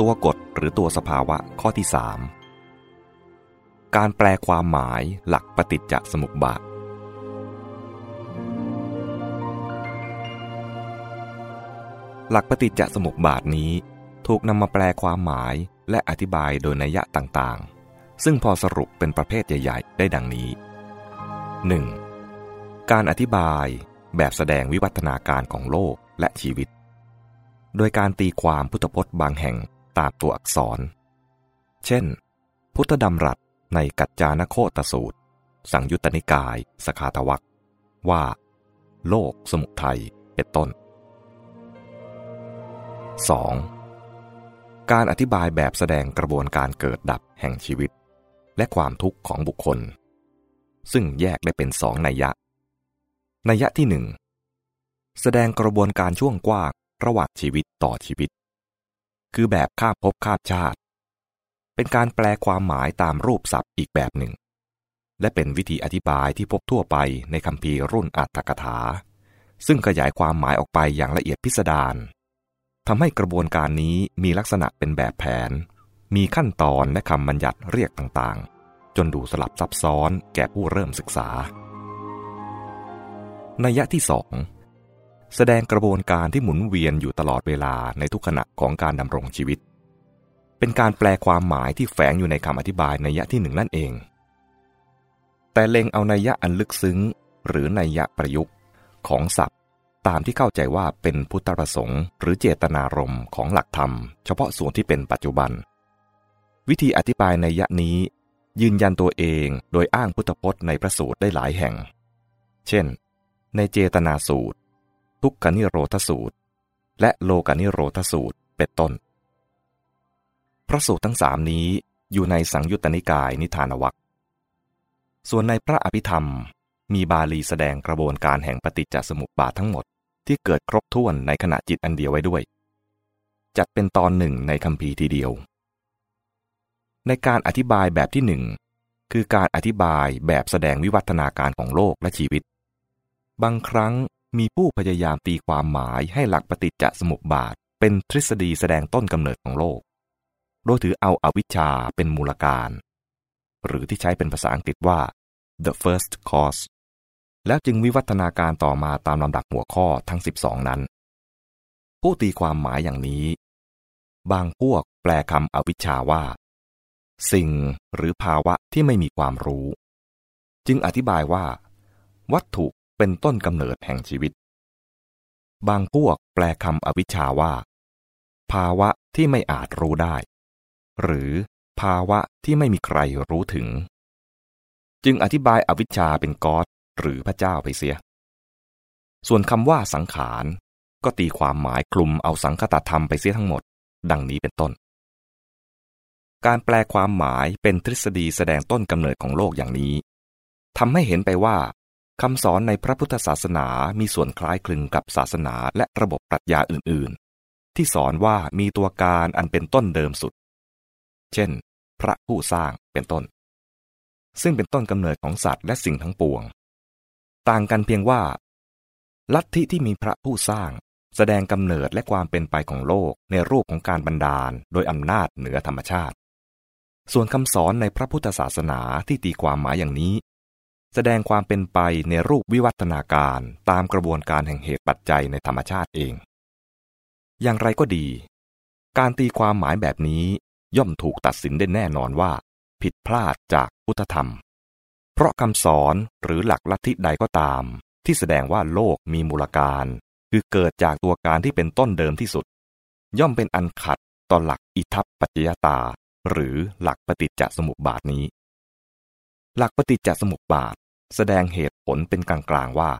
ตัวกฎหรือตัวสภาวะข้อที่สามการแปลความหมายหลักปฏิจจสมุปบาท หลักปฏิจจสมุปบาทนี้ ถูกนำมาแปลความหมายและอธิบายโดยนัยยะต่างๆ ซึ่งพอสรุปเป็นประเภทใหญ่ ๆ ได้ดังนี้ 1. การอธิบายแบบแสดงวิวัฒนาการของโลกและชีวิต โดยการตีความพุทธพจน์บางแห่ง ตามตัวอักษร เช่น พุทธดำรัสในกัจจานโคตสูตร สังยุตตนิกาย สขาตวักว่า โลกสมุทัยเป็นต้น 2. การอธิบายแบบแสดงกระบวนการเกิดดับแห่งชีวิต และความทุกข์ของบุคคล ซึ่งแยกได้เป็นสองนัยยะ นัยยะที่หนึ่งแสดงกระบวนการช่วงกว้างระหว่างชีวิตต่อชีวิต คือแบบข้ามภพข้ามชาติ เป็นการแปลความหมายตามรูปศัพท์อีกแบบหนึ่ง และเป็นวิธีอธิบายที่พบทั่วไปในคำพีรุ่นอัตถกถา ซึ่งขยายความหมายออกไปอย่างละเอียดพิสดารทำให้กระบวนการนี้มีลักษณะเป็นแบบแผน มีขั้นตอนและคำบัญญัติเรียกต่างๆ จนดูสลับซับซ้อนแก่ผู้เริ่มศึกษานัยยะที่สอง แสดงกระบวนการที่หมุนเวียนอยู่ตลอดเวลาในทุกขณะของการดำรงชีวิต เป็นการแปลความหมายที่แฝงอยู่ในคำอธิบายนัยยะที่หนึ่งนั่นเอง แต่เล็งเอานัยะอันลึกซึ้ง หรือนัยะประยุกต์ของศัพท์ ตามที่เข้าใจว่าเป็นพุทธประสงค์หรือเจตนารมณ์ของหลักธรรม เฉพาะส่วนที่เป็นปัจจุบัน วิธีอธิบายนัยยะนี้ ยืนยันตัวเองโดยอ้างพุทธพจน์ในพระสูตรได้หลายแห่ง เช่น ในเจตนาสูตร ทุกขนิโรธสูตร และโลกนิโรธสูตรเป็นต้น พระสูตรทั้งสามนี้อยู่ในสังยุตตนิกายนิทานวัคส่วนในพระอภิธรรมมีบาลีแสดงกระบวนการแห่งปฏิจจสมุปบาททั้งหมดที่เกิดครบถ้วนในขณะจิตอันเดียวไว้ด้วย จัดเป็นตอนหนึ่งในคำพีทีเดียว ในการอธิบายแบบที่หนึ่งคือการอธิบายแบบแสดงวิวัฒนาการของโลกและชีวิต บางครั้ง มีผู้พยายามตีความหมายให้หลักปฏิจจสมุปบาท เป็นทฤษฎีแสดงต้นกำเนิดของโลก โดยถือเอาอาวิชชาเป็นมูลการ หรือที่ใช้เป็นภาษาอังกฤษว่า the first cause แล้วจึงวิวัฒนาการต่อมาตามลำดับหัวข้อทั้ง 12 นั้น ผู้ตีความหมายอย่างนี้ บางพวกแปลคำอวิชชาว่า สิ่งหรือภาวะที่ไม่มีความรู้ จึงอธิบายว่า วัตถุ เป็นต้นกำเนิดแห่งชีวิต บางพวกแปลคำอวิชชาว่า ภาวะที่ไม่อาจรู้ได้ หรือภาวะที่ไม่มีใครรู้ถึง จึงอธิบายอวิชชาเป็นกอดหรือพระเจ้าไปเสีย ส่วนคำว่าสังขาร ก็ตีความหมายคลุมเอาสังคตธรรมไปเสียทั้งหมด ดังนี้เป็นต้น การแปลความหมายเป็นทฤษฎีแสดงต้นกำเนิดของโลกอย่างนี้ทำให้เห็นไปว่า คำสอนในพระพุทธศาสนามีส่วนคล้ายคลึงกับศาสนาและระบบปรัชญาอื่น ๆ ที่สอนว่ามีตัวการอันเป็นต้นเดิมสุด เช่น พระผู้สร้างเป็นต้น ซึ่งเป็นต้นกำเนิดของสัตว์และสิ่งทั้งปวง ต่างกันเพียงว่า ลัทธิที่มีพระผู้สร้าง แสดงกำเนิดและความเป็นไปของโลกในรูปของการบันดาล โดยอำนาจเหนือธรรมชาติ ส่วนคำสอนในพระพุทธศาสนาที่ตีความหมายอย่างนี้ แสดงความเป็นไปในรูปวิวัฒนาการตามกระบวนการแห่งเหตุปัจจัยในธรรมชาติเอง อย่างไรก็ดี การตีความหมายแบบนี้ย่อมถูกตัดสินได้แน่นอนว่า ผิดพลาดจากพุทธธรรม เพราะคำสอนหรือหลักลัทธิใดก็ตาม ที่แสดงว่าโลกมีมูลการ คือเกิดจากตัวการที่เป็นต้นเดิมที่สุด ย่อมเป็นอันขัดต่อหลักอิทัปปัจจยตา หรือหลักปฏิจจสมุปบาทนี้ หลักปฏิจจสมุปบาท แสดงเหตุผลเป็นกลางๆว่า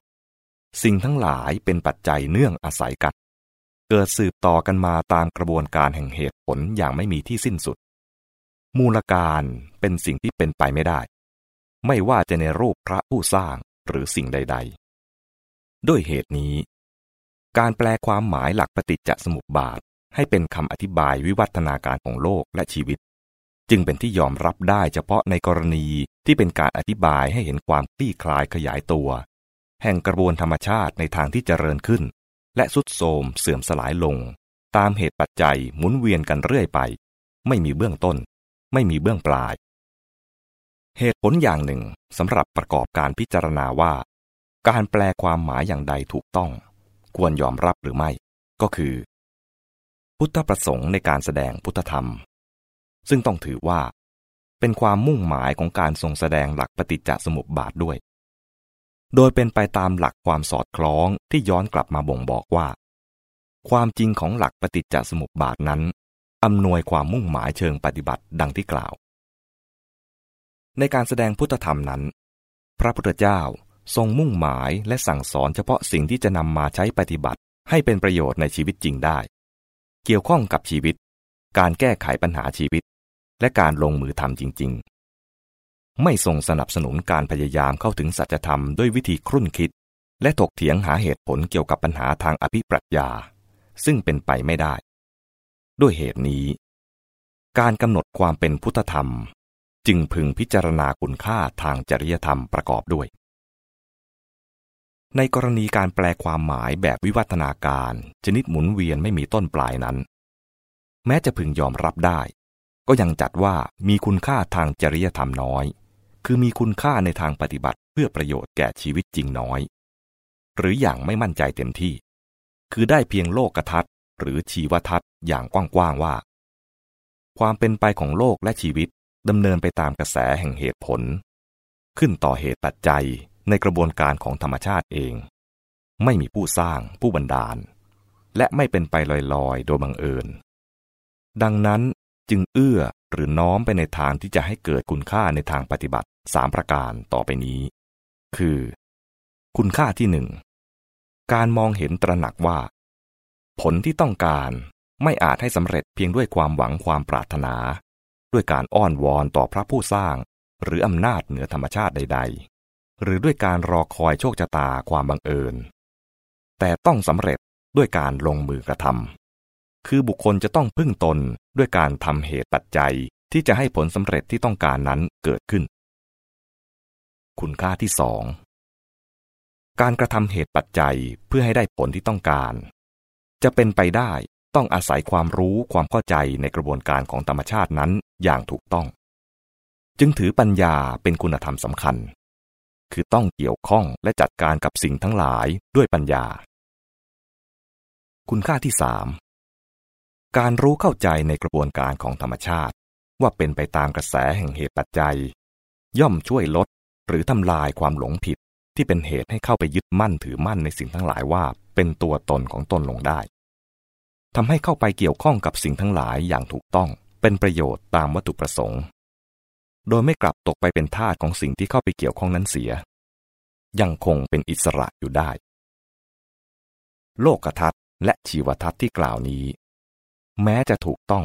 สิ่งทั้งหลายเป็นปัจจัยเนื่องอาศัยกัน เกิดสืบต่อกันมาตามกระบวนการแห่งเหตุผลอย่างไม่มีที่สิ้นสุด มูลการเป็นสิ่งที่เป็นไปไม่ได้ ไม่ว่าจะในรูปพระผู้สร้างหรือสิ่งใด ๆ ด้วยเหตุนี้ การแปลความหมายหลักปฏิจจสมุปบาทให้เป็นคำอธิบายวิวัฒนาการของโลกและชีวิต จึงเป็นที่ยอมรับได้เฉพาะในกรณี ที่เป็นการอธิบายให้เห็นความคลี่คลายขยายตัว แห่งกระบวนธรรมชาติในทางที่เจริญขึ้น และสุดโทมเสื่อมสลายลง ตามเหตุปัจจัยหมุนเวียนกันเรื่อยไป ไม่มีเบื้องต้น ไม่มีเบื้องปลาย เหตุผลอย่างหนึ่งสำหรับประกอบการพิจารณาว่า การแปลความหมายอย่างใดถูกต้อง ควรยอมรับหรือไม่ ก็คือ พุทธประสงค์ในการแสดงพุทธธรรม ซึ่งต้องถือว่า เป็นความมุ่งหมายของการทรงแสดงหลักปฏิจจสมุปบาทด้วย โดยเป็นไปตามหลักความสอดคล้องที่ย้อนกลับมาบ่งบอกว่า ความจริงของหลักปฏิจจสมุปบาทนั้นอำนวยความมุ่งหมายเชิงปฏิบัติดังที่กล่าว ในการแสดงพุทธธรรมนั้น พระพุทธเจ้าทรงมุ่งหมายและสั่งสอนเฉพาะสิ่งที่จะนำมาใช้ปฏิบัติให้เป็นประโยชน์ในชีวิตจริงได้ เกี่ยวข้องกับชีวิต การแก้ไขปัญหาชีวิต และการลงมือทำจริง ๆ ไม่ทรงสนับสนุนการพยายามเข้าถึงสัจธรรมด้วยวิธีครุ่นคิด และถกเถียงหาเหตุผลเกี่ยวกับปัญหาทางอภิปรัชญา ซึ่งเป็นไปไม่ได้ ด้วยเหตุนี้ การกำหนดความเป็นพุทธธรรม จึงพึงพิจารณาคุณค่าทางจริยธรรมประกอบด้วยในกรณีการแปลความหมายแบบวิวัฒนาการชนิดหมุนเวียนไม่มีต้นปลายนั้น แม้จะพึงยอมรับได้ ก็ยังจัดว่ามีคุณค่าทางจริยธรรมน้อย คือมีคุณค่าในทางปฏิบัติเพื่อประโยชน์แก่ชีวิตจริงน้อย หรืออย่างไม่มั่นใจเต็มที่ คือได้เพียงโลกทัศน์หรือชีวทัศน์อย่างกว้างๆว่า ความเป็นไปของโลกและชีวิตดำเนินไปตามกระแสแห่งเหตุผล ขึ้นต่อเหตุปัจจัยในกระบวนการของธรรมชาติเอง ไม่มีผู้สร้างผู้บันดาล และไม่เป็นไปลอยๆ โดยบังเอิญ ดังนั้น จึงเอื้อหรือน้อมไปในทางที่จะให้เกิดคุณค่าในทางปฏิบัติสามประการต่อไปนี้ คือ คุณค่าที่หนึ่งการมองเห็นตระหนักว่า ผลที่ต้องการไม่อาจให้สำเร็จเพียงด้วยความหวังความปรารถนา ด้วยการอ้อนวอนต่อพระผู้สร้าง หรืออำนาจเหนือธรรมชาติใด ๆ หรือด้วยการรอคอยโชคชะตาความบังเอิญ แต่ต้องสำเร็จด้วยการลงมือกระทำ คือบุคคลจะต้องพึ่งตนด้วยการทำเหตุปัจจัยที่จะให้ผลสำเร็จที่ต้องการนั้นเกิดขึ้น คุณค่าที่สองการกระทำเหตุปัจจัยเพื่อให้ได้ผลที่ต้องการ จะเป็นไปได้ต้องอาศัยความรู้ความเข้าใจในกระบวนการของธรรมชาตินั้นอย่างถูกต้อง จึงถือปัญญาเป็นคุณธรรมสำคัญ คือต้องเกี่ยวข้องและจัดการกับสิ่งทั้งหลายด้วยปัญญา คุณค่าที่สาม การรู้เข้าใจในกระบวนการของธรรมชาติ ว่าเป็นไปตามกระแสแห่งเหตุปัจจัย ย่อมช่วยลดหรือทำลายความหลงผิดที่เป็นเหตุให้เข้าไปยึดมั่นถือมั่นในสิ่งทั้งหลายว่าเป็นตัวตนของตนลงได้ทำให้เข้าไปเกี่ยวข้องกับสิ่งทั้งหลายอย่างถูกต้องเป็นประโยชน์ตามวัตถุประสงค์ โดยไม่กลับตกไปเป็นทาสของสิ่งที่เข้าไปเกี่ยวข้องนั้นเสีย ยังคงเป็นอิสระอยู่ได้ โลกทัศน์และชีวทัศน์ที่กล่าวนี้ แม้จะถูกต้อง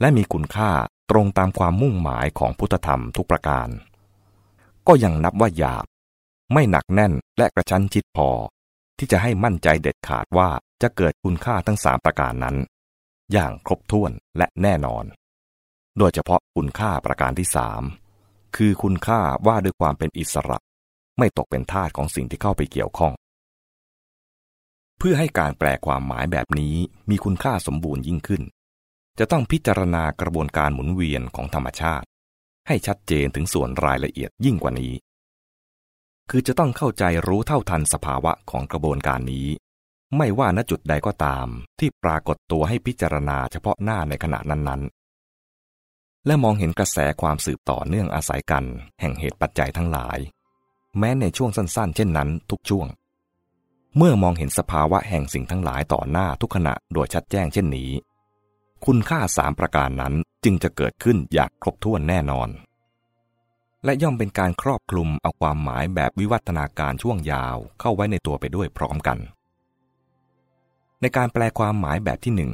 และมีคุณค่าตรงตามความมุ่งหมายของพุทธธรรมทุกประการ ก็ยังนับว่าหยาบ ไม่หนักแน่นและกระชั้นชิดพอ ที่จะให้มั่นใจเด็ดขาดว่าจะเกิดคุณค่าทั้งสามประการนั้น อย่างครบถ้วนและแน่นอน โดยเฉพาะคุณค่าประการที่สามคือคุณค่าว่าด้วยความเป็นอิสระ ไม่ตกเป็นทาสของสิ่งที่เข้าไปเกี่ยวข้อง เพื่อให้การแปลความหมายแบบนี้มีคุณค่าสมบูรณ์ยิ่งขึ้น จะต้องพิจารณากระบวนการหมุนเวียนของธรรมชาติ ให้ชัดเจนถึงส่วนรายละเอียดยิ่งกว่านี้ คือจะต้องเข้าใจรู้เท่าทันสภาวะของกระบวนการนี้ ไม่ว่าณจุดใดก็ตามที่ปรากฏตัวให้พิจารณาเฉพาะหน้าในขณะนั้นๆ และมองเห็นกระแสความสืบต่อเนื่องอาศัยกัน แห่งเหตุปัจจัยทั้งหลาย แม้ในช่วงสั้นๆ เช่นนั้น ทุกช่วง เมื่อมองเห็นสภาวะแห่งสิ่งทั้งหลายต่อหน้าทุกขณะโดยชัดแจ้งเช่นนี้ คุณค่าสามประการนั้นจึงจะเกิดขึ้นอย่างครบถ้วนแน่นอน และย่อมเป็นการครอบคลุมเอาความหมายแบบวิวัฒนาการช่วงยาวเข้าไว้ในตัวไปด้วยพร้อมกัน ในการแปลความหมายแบบที่หนึ่ง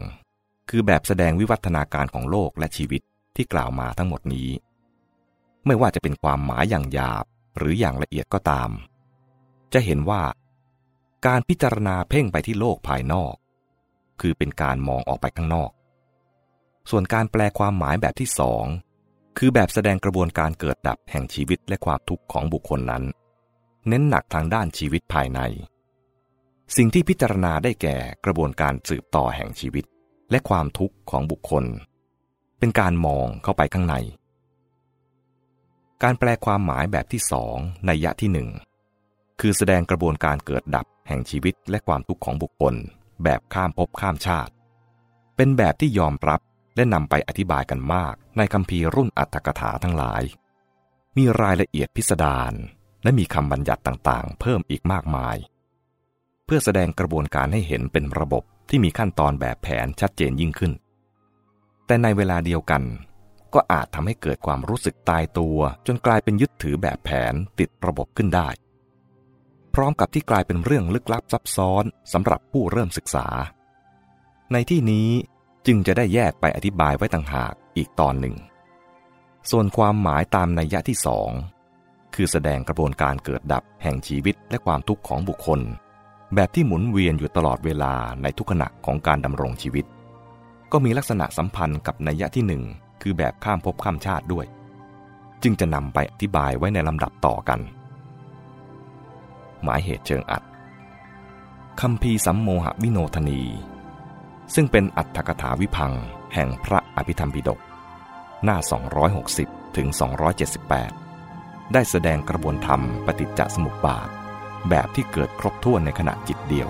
คือแบบแสดงวิวัฒนาการของโลกและชีวิตที่กล่าวมาทั้งหมดนี้ ไม่ว่าจะเป็นความหมายอย่างหยาบหรืออย่างละเอียดก็ตาม จะเห็นว่าการพิจารณาเพ่งไปที่โลกภายนอก คือเป็นการมองออกไปข้างนอก ส่วนการแปลความหมายแบบที่สองคือแบบแสดงกระบวนการเกิดดับแห่งชีวิตและความทุกข์ของบุคคลนั้น เน้นหนักทางด้านชีวิตภายใน สิ่งที่พิจารณาได้แก่กระบวนการสืบต่อแห่งชีวิต และความทุกข์ของบุคคล เป็นการมองเข้าไปข้างใน การแปลความหมายแบบที่สองในยะที่หนึ่งคือแสดงกระบวนการเกิดดับแห่งชีวิตและความทุกข์ของบุคคล แบบข้ามภพข้ามชาติ เป็นแบบที่ยอมรับ และนำไปอธิบายกันมากในคำพีรุ่นอัตถกถาทั้งหลาย มีรายละเอียดพิสดารและมีคำบัญญัติต่างๆ เพิ่มอีกมากมาย เพื่อแสดงกระบวนการให้เห็นเป็นระบบที่มีขั้นตอนแบบแผนชัดเจนยิ่งขึ้น แต่ในเวลาเดียวกันก็อาจทำให้เกิดความรู้สึกตายตัวจนกลายเป็นยึดถือแบบแผนติดระบบขึ้นได้ พร้อมกับที่กลายเป็นเรื่องลึกลับซับซ้อนสำหรับผู้เริ่มศึกษา ในที่นี้ จึงจะได้แยกไปอธิบายไว้ต่างหากอีกตอนหนึ่ง ส่วนความหมายตามนัยยะที่สองคือแสดงกระบวนการเกิดดับแห่งชีวิตและความทุกข์ของบุคคล แบบที่หมุนเวียนอยู่ตลอดเวลาในทุกขณะของการดำรงชีวิต ก็มีลักษณะสัมพันธ์กับนัยยะที่หนึ่งคือแบบข้ามภพข้ามชาติด้วย จึงจะนำไปอธิบายไว้ในลำดับต่อกัน หมายเหตุเชิงอัดคำพีสัมโมหวิโนทนี ซึ่งเป็นอัตถกถาวิพังแห่งพระอภิธรรมปิฎกหน้า 260 ถึง 278 ได้แสดงกระบวนธรรมปฏิจจสมุปบาท แบบที่เกิดครบถ้วนในขณะจิตเดียว